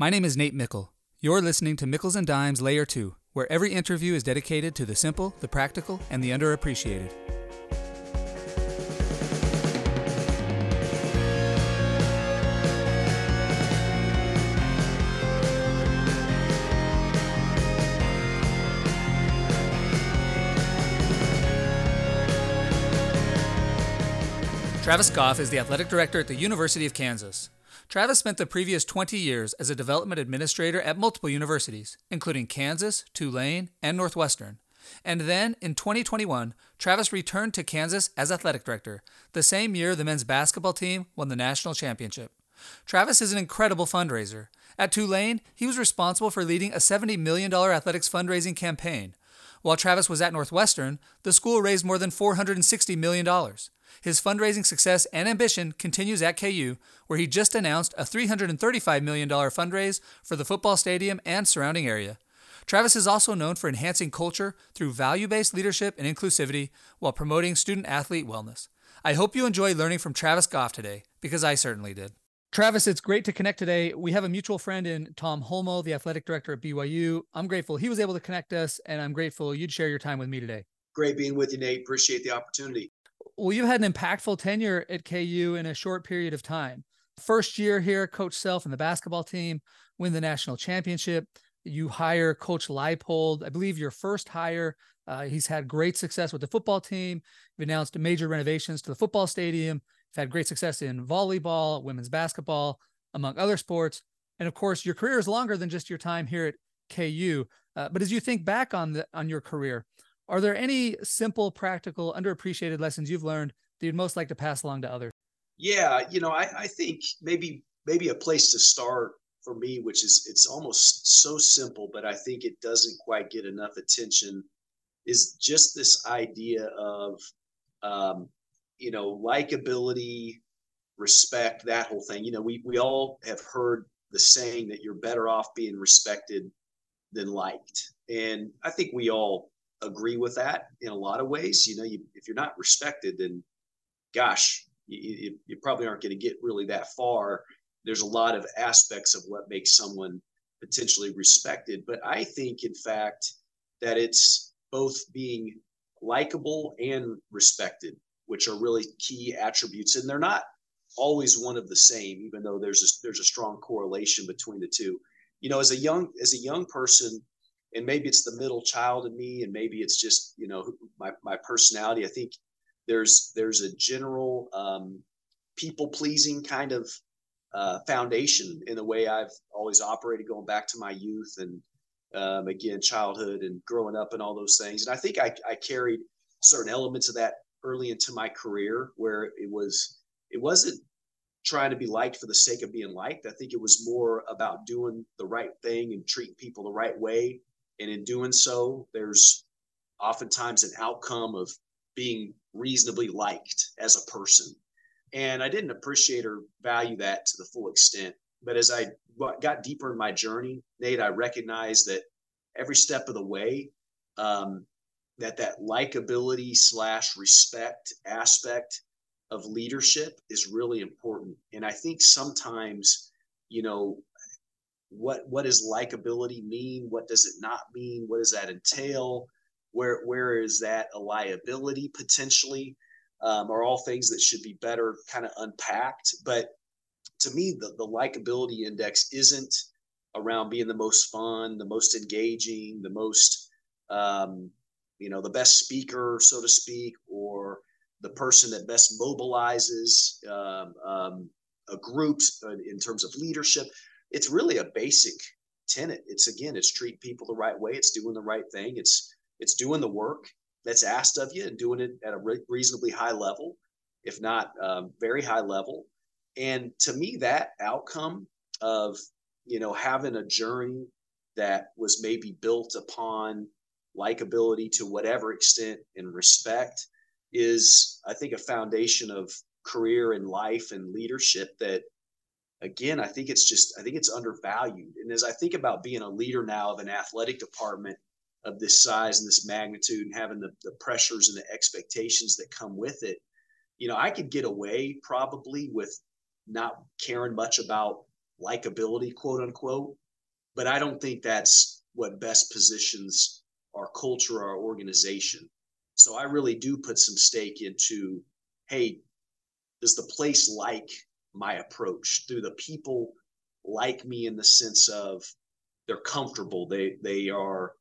My name is Nate Mickle. You're listening to Mickles and Dimes Layer 2, where every interview is dedicated to the simple, the practical, and the underappreciated. Travis Goff is the athletic director at the University of Kansas. Travis spent the previous 20 years as a development administrator at multiple universities, including Kansas, Tulane, and Northwestern. And then, in 2021, Travis returned to Kansas as athletic director, the same year the men's basketball team won the national championship. Travis is an incredible fundraiser. At Tulane, he was responsible for leading a $70 million athletics fundraising campaign. While Travis was at Northwestern, the school raised more than $460 million. His fundraising success and ambition continues at KU, where he just announced a $335 million fundraise for the football stadium and surrounding area. Travis is also known for enhancing culture through value based leadership and inclusivity while promoting student athlete wellness. I hope you enjoy learning from Travis Goff today, because I certainly did. Travis, it's great to connect today. We have a mutual friend in Tom Holmoe, the athletic director at BYU. I'm grateful he was able to connect us, and I'm grateful you'd share your time with me today. Great being with you, Nate. Appreciate the opportunity. Well, you've had an impactful tenure at KU in a short period of time. First year here, Coach Self and the basketball team win the national championship. You hire Coach Leipold, I believe your first hire. Uh, he's had great success with the football team. You've announced major renovations to the football stadium. You've had great success in volleyball, women's basketball, among other sports. And of course, your career is longer than just your time here at KU. Uh, but as you think back on the on your career, are there any simple, practical, underappreciated lessons you've learned that you'd most like to pass along to others? Yeah, you know, I, I think maybe maybe a place to start for me, which is it's almost so simple, but I think it doesn't quite get enough attention, is just this idea of um, you know likability, respect, that whole thing. You know, we we all have heard the saying that you're better off being respected than liked, and I think we all agree with that in a lot of ways. You know, you, if you're not respected, then gosh, you, you, probably aren't going to get really that far. There's a lot of aspects of what makes someone potentially respected. But I think, in fact, that it's both being likable and respected, which are really key attributes. And they're not always one of the same, even though there's a, there's a strong correlation between the two. You know, as a young as a young person, and maybe it's the middle child in me and maybe it's just you know my, my personality. I think there's there's a general um, people pleasing kind of uh, foundation in the way i've always operated going back to my youth and um, again childhood and growing up and all those things. And i think I, I carried certain elements of that early into my career where it was it wasn't trying to be liked for the sake of being liked. I think it was more about doing the right thing and treating people the right way and in doing so, there's oftentimes an outcome of being reasonably liked as a person. And I didn't appreciate or value that to the full extent. But as I got deeper in my journey, Nate, I recognized that every step of the way, um, that that likability slash respect aspect of leadership is really important. And I think sometimes, you know, what what does likability mean? What does it not mean? What does that entail? Where where is that a liability potentially? Um, are all things that should be better kind of unpacked? But to me the, the likability index isn't around being the most fun the most engaging the most um, you know the best speaker so to speak or the person that best mobilizes um, um, a group uh, in terms of leadership it's really a basic tenet. It's again, it's treat people the right way. It's doing the right thing. It's it's doing the work that's asked of you and doing it at a re- reasonably high level, if not um, very high level. And to me, that outcome of you know having a journey that was maybe built upon likability to whatever extent and respect is, I think, a foundation of career and life and leadership that again, I think it's just, I think it's undervalued. And as I think about being a leader now of an athletic department of this size and this magnitude and having the, the pressures and the expectations that come with it, you know, I could get away probably with not caring much about likability, quote unquote. But I don't think that's what best positions our culture, our organization. So I really do put some stake into, hey, does the place like my approach? through the people like me in the sense of they're comfortable, they they are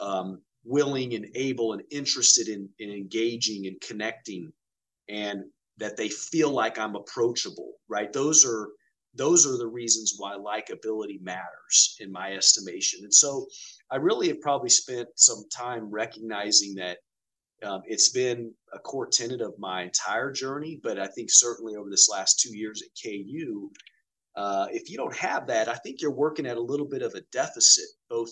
um, willing and able and interested in, in engaging and connecting, and that they feel like I'm approachable, right? Those are those are the reasons why likability matters in my estimation. And so I really have probably spent some time recognizing that um, it's been a core tenet of my entire journey, but I think certainly over this last two years at KU, uh, if you don't have that, I think you're working at a little bit of a deficit, both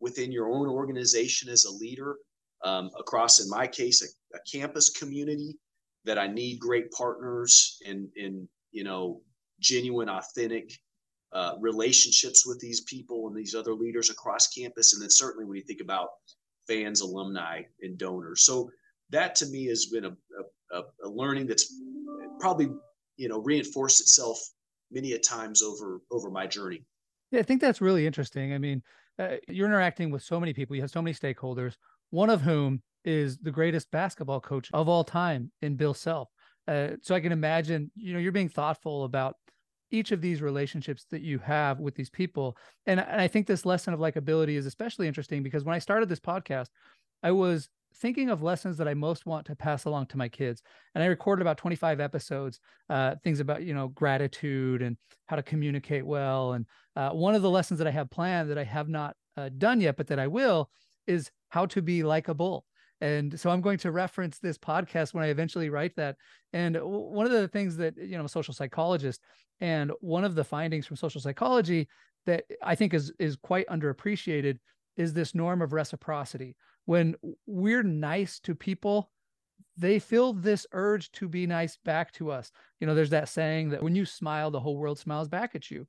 within your own organization as a leader, um, across, in my case, a, a, campus community that I need great partners and, and you know, genuine, authentic uh, relationships with these people and these other leaders across campus. And then certainly when you think about fans, alumni, and donors. So that to me has been a, a, a learning that's probably, you know, reinforced itself many a times over over my journey. Yeah, I think that's really interesting. I mean, uh, you're interacting with so many people. You have so many stakeholders. One of whom is the greatest basketball coach of all time in Bill Self. Uh, so I can imagine, you know, you're being thoughtful about each of these relationships that you have with these people. And, and I think this lesson of likability is especially interesting because when I started this podcast, I was thinking of lessons that I most want to pass along to my kids. And I recorded about 25 episodes, uh, things about, you know, gratitude and how to communicate well. And uh, one of the lessons that I have planned that I have not uh, done yet, but that I will is how to be bull. And so I'm going to reference this podcast when I eventually write that. And one of the things that, you know, I'm a social psychologist, and one of the findings from social psychology that I think is is quite underappreciated is this norm of reciprocity. When we're nice to people they feel this urge to be nice back to us. You know there's that saying that when you smile the whole world smiles back at you.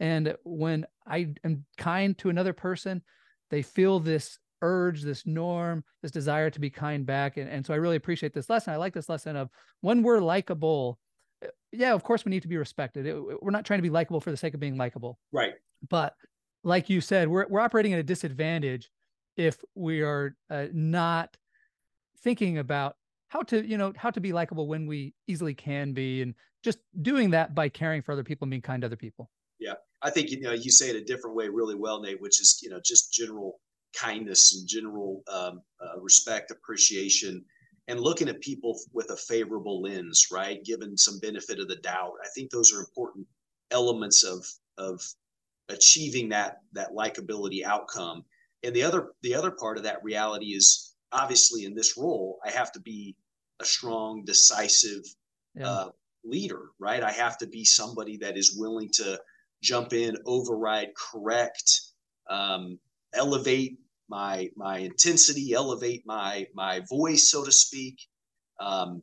And when i am kind to another person they feel this urge this norm this desire to be kind back and, and so i really appreciate this lesson. I like this lesson of when we're likable eh, yeah of course we need to be respected. It, we're not trying to be likable for the sake of being likable. Right. But like you said we're, we're operating at a disadvantage if we are uh, not thinking about how to you know how to be likable when we easily can be and just doing that by caring for other people and being kind to other people. Yeah. I think you know you say it a different way really well nate which is you know just general kindness and general um, uh, respect appreciation and looking at people with a favorable lens right? Given some benefit of the doubt. I think those are important elements of of achieving that that likability outcome. And the other the other part of that reality is obviously in this role i have to be a strong decisive yeah. uh, leader right? I have to be somebody that is willing to jump in override correct um, elevate my my intensity elevate my my voice so to speak um,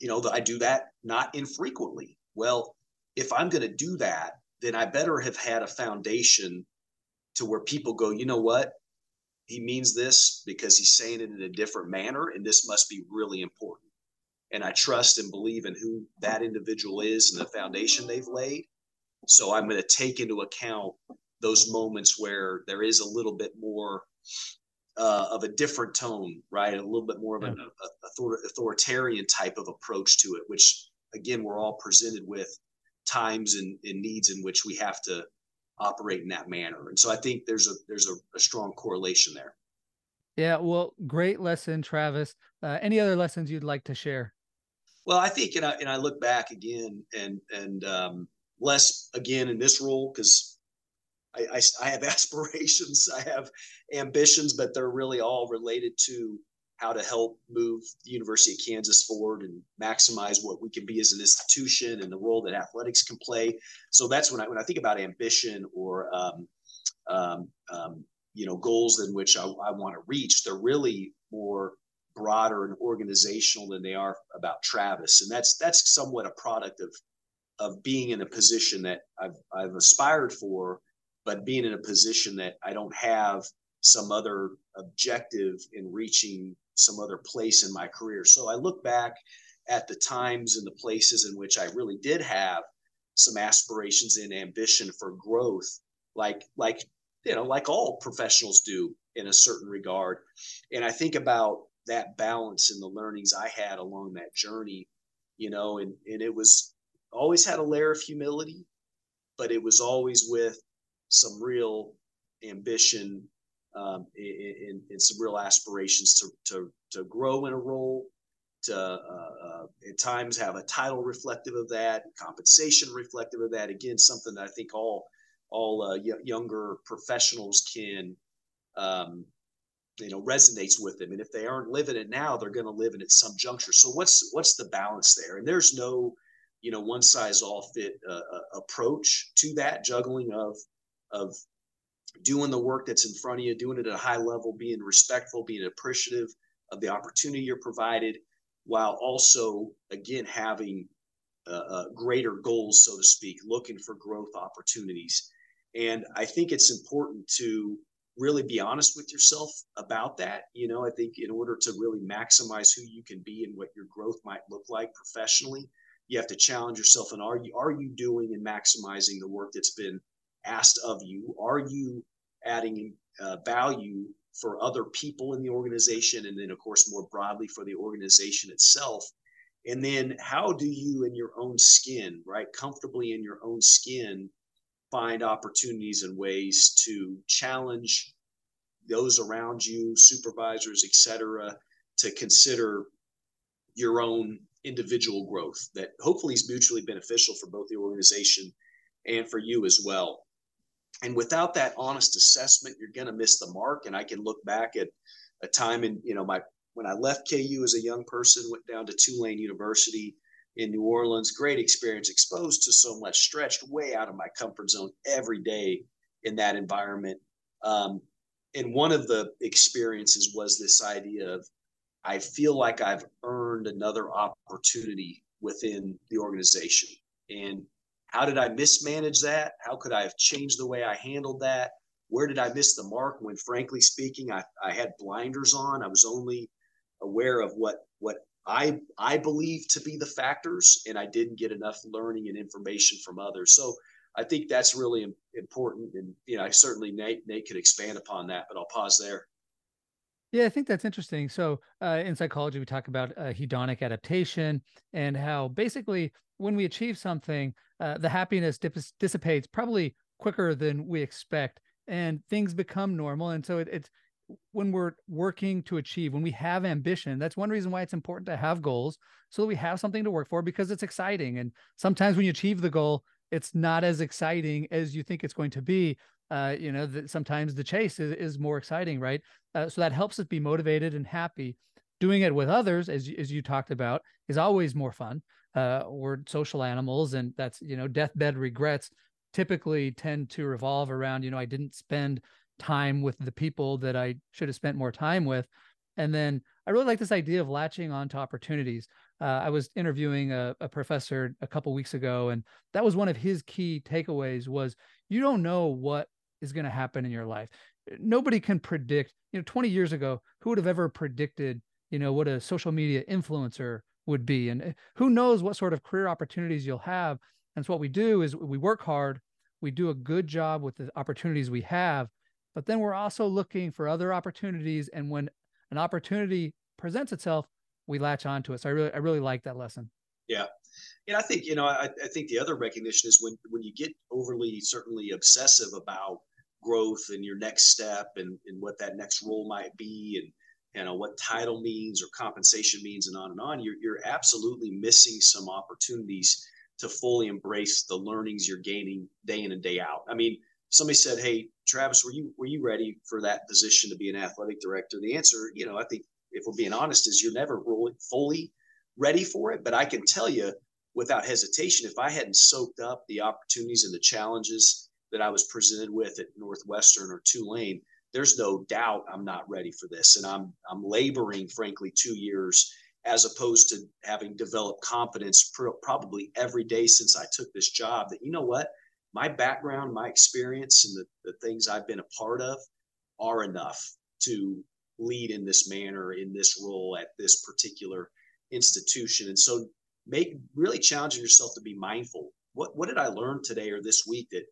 you know i do that not infrequently well if i'm going to do that then i better have had a foundation to where people go, you know what? He means this because he's saying it in a different manner, and this must be really important. And I trust and believe in who that individual is and the foundation they've laid. So I'm going to take into account those moments where there is a little bit more uh, of a different tone, right? A little bit more of an author- authoritarian type of approach to it, which again, we're all presented with times and, and needs in which we have to operate in that manner. And so I think there's a there's a, a strong correlation there. Yeah, well, great lesson, Travis. Uh, any other lessons you'd like to share? Well, I think, and I, and I look back again, and and um, less again in this role because I, I, I have aspirations, I have ambitions, but they're really all related to how to help move the University of Kansas forward and maximize what we can be as an institution and the role that athletics can play. So that's when I when I think about ambition or um, um, um, you know goals in which I, I want to reach, they're really more broader and organizational than they are about Travis, and that's that's somewhat a product of of being in a position that I've I've aspired for, but being in a position that I don't have some other objective in reaching some other place in my career. So I look back at the times and the places in which I really did have some aspirations and ambition for growth, like like you know, like all professionals do in a certain regard. And I think about that balance and the learnings I had along that journey, you know, and and it was always had a layer of humility, but it was always with some real ambition um, and, and, some real aspirations to, to, to grow in a role, to uh, uh, at times have a title reflective of that, compensation reflective of that. Again, something that I think all all uh, y- younger professionals can um, you know resonates with them. And if they aren't living it now they're going to live it at some juncture. So what's what's the balance there? And there's no you know one size all fit uh, uh, approach to that juggling of of doing the work that's in front of you doing it at a high level being respectful being appreciative of the opportunity you're provided while also again having uh, uh, greater goals so to speak looking for growth opportunities and i think it's important to really be honest with yourself about that. You know, I think in order to really maximize who you can be and what your growth might look like professionally, you have to challenge yourself and are you are you doing and maximizing the work that's been asked of you? Are you adding uh, value for other people in the organization and then of course more broadly for the organization itself? And then how do you in your own skin, right, comfortably in your own skin find opportunities and ways to challenge those around you, supervisors, etc., to consider your own individual growth that hopefully is mutually beneficial for both the organization and for you as well. And without that honest assessment, you're going to miss the mark. And I can look back at a time in, you know, my when I left KU as a young person, went down to Tulane University, in New Orleans. Great experience, exposed to so much, stretched way out of my comfort zone every day in that environment. Um, and one of the experiences was this idea of I feel like I've earned another opportunity within the organization. And how did I mismanage that? How could I have changed the way I handled that? Where did I miss the mark when, frankly speaking, I, I had blinders on? I was only aware of what what I I believe to be the factors, and I didn't get enough learning and information from others. So I think that's really important, and you know, I certainly Nate Nate could expand upon that, but I'll pause there. Yeah, I think that's interesting. So uh, in psychology, we talk about uh, hedonic adaptation and how basically when we achieve something, uh, the happiness dissipates probably quicker than we expect, and things become normal. And so it, it's when we're working to achieve, when we have ambition, that's one reason why it's important to have goals so that we have something to work for because it's exciting. And sometimes when you achieve the goal, it's not as exciting as you think it's going to be. Uh, you know, that sometimes the chase is, is more exciting, right? Uh, so that helps us be motivated and happy. Doing it with others, as as you talked about, is always more fun. Uh, we're social animals, and that's you know, deathbed regrets typically tend to revolve around you know, I didn't spend time with the people that I should have spent more time with. And then I really like this idea of latching on to opportunities. Uh, I was interviewing a, a professor a couple weeks ago, and that was one of his key takeaways was you don't know what is going to happen in your life. Nobody can predict, you know, 20 years ago, who would have ever predicted, you know, what a social media influencer would be? And uh, who knows what sort of career opportunities you'll have. And so what we do is we work hard, we do a good job with the opportunities we have, but then we're also looking for other opportunities. And when an opportunity presents itself, we latch onto it. So I really, I really like that lesson. Yeah. And I think, you know, I, I think the other recognition is when, when you get overly, certainly obsessive about growth and your next step and, and what that next role might be and, you know, what title means or compensation means and on and on, you're, you're absolutely missing some opportunities to fully embrace the learnings you're gaining day in and day out. I mean, somebody said, "Hey, Travis, were you were you ready for that position to be an athletic director?" The answer, you know, I think if we're being honest, is you're never really fully ready for it. But I can tell you without hesitation, if I hadn't soaked up the opportunities and the challenges that I was presented with at Northwestern or Tulane, there's no doubt I'm not ready for this, and I'm I'm laboring, frankly, two years as opposed to having developed confidence pr- probably every day since I took this job. That you know what my background, my experience, and the, the things I've been a part of are enough to lead in this manner, in this role at this particular institution. And so make really challenging yourself to be mindful what what did I learn today or this week that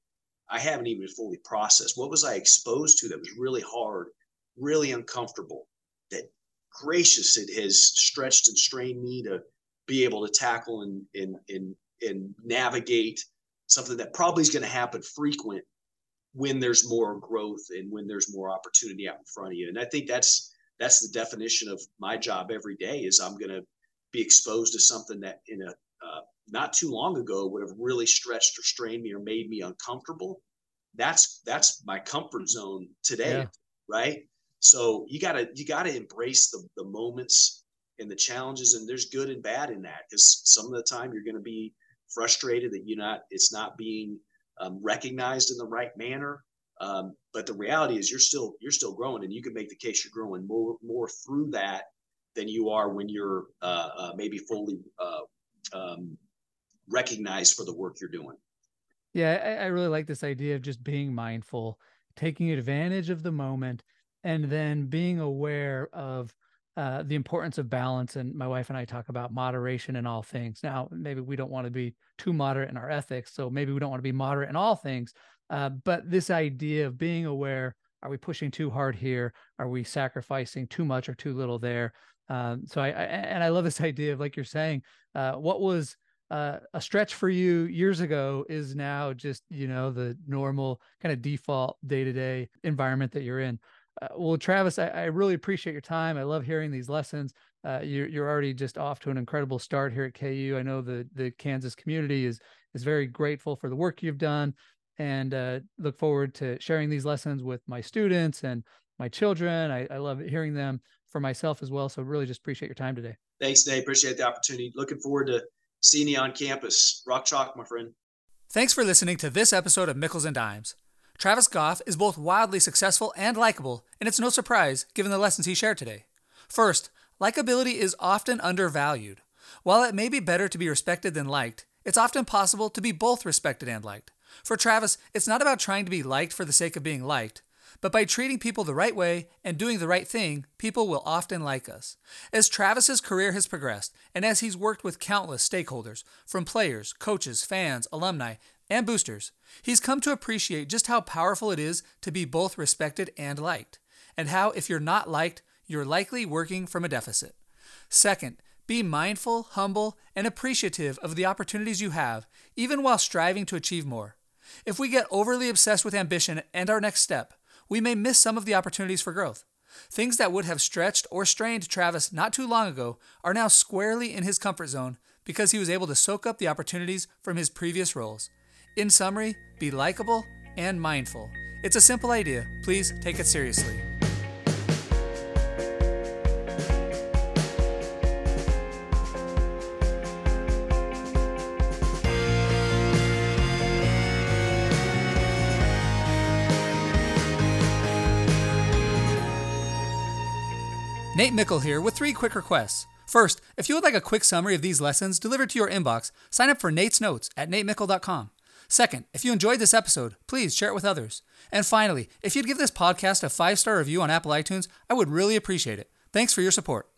I haven't even fully processed? What was I exposed to that was really hard, really uncomfortable? That gracious it has stretched and strained me to be able to tackle and and and and navigate something that probably is going to happen frequent when there's more growth and when there's more opportunity out in front of you. And I think that's that's the definition of my job every day is I'm going to be exposed to something that in a uh, not too long ago would have really stretched or strained me or made me uncomfortable. That's that's my comfort zone today, yeah. right? So you gotta you gotta embrace the the moments and the challenges, and there's good and bad in that because some of the time you're going to be frustrated that you're not it's not being um, recognized in the right manner. Um, but the reality is you're still you're still growing, and you can make the case you're growing more more through that than you are when you're uh, uh, maybe fully uh, um, recognized for the work you're doing. Yeah, I, I really like this idea of just being mindful, taking advantage of the moment, and then being aware of uh, the importance of balance. And my wife and I talk about moderation in all things. Now, maybe we don't want to be too moderate in our ethics, so maybe we don't want to be moderate in all things. Uh, but this idea of being aware are we pushing too hard here? Are we sacrificing too much or too little there? Um, so I, I, and I love this idea of like you're saying, uh, what was uh, a stretch for you years ago is now just you know the normal kind of default day to day environment that you're in. Uh, well, Travis, I, I, really appreciate your time. I love hearing these lessons. Uh, you're you're already just off to an incredible start here at KU. I know the the Kansas community is is very grateful for the work you've done, and uh, look forward to sharing these lessons with my students and my children. I, I love hearing them for myself as well. So really just appreciate your time today. Thanks, Nate. Appreciate the opportunity. Looking forward to seeing you on campus. Rock chalk, my friend. Thanks for listening to this episode of Mickles and Dimes. Travis Goff is both wildly successful and likable, and it's no surprise given the lessons he shared today. First, likability is often undervalued. While it may be better to be respected than liked, it's often possible to be both respected and liked. For Travis, it's not about trying to be liked for the sake of being liked, but by treating people the right way and doing the right thing, people will often like us. As Travis's career has progressed, and as he's worked with countless stakeholders, from players, coaches, fans, alumni, and boosters, he's come to appreciate just how powerful it is to be both respected and liked, and how if you're not liked, you're likely working from a deficit. Second, be mindful, humble, and appreciative of the opportunities you have, even while striving to achieve more. If we get overly obsessed with ambition and our next step, we may miss some of the opportunities for growth. Things that would have stretched or strained Travis not too long ago are now squarely in his comfort zone because he was able to soak up the opportunities from his previous roles. In summary, be likable and mindful. It's a simple idea. Please take it seriously. Nate Mickle here with three quick requests. First, if you would like a quick summary of these lessons delivered to your inbox, sign up for Nate's Notes at natemickle.com. Second, if you enjoyed this episode, please share it with others. And finally, if you'd give this podcast a five star review on Apple iTunes, I would really appreciate it. Thanks for your support.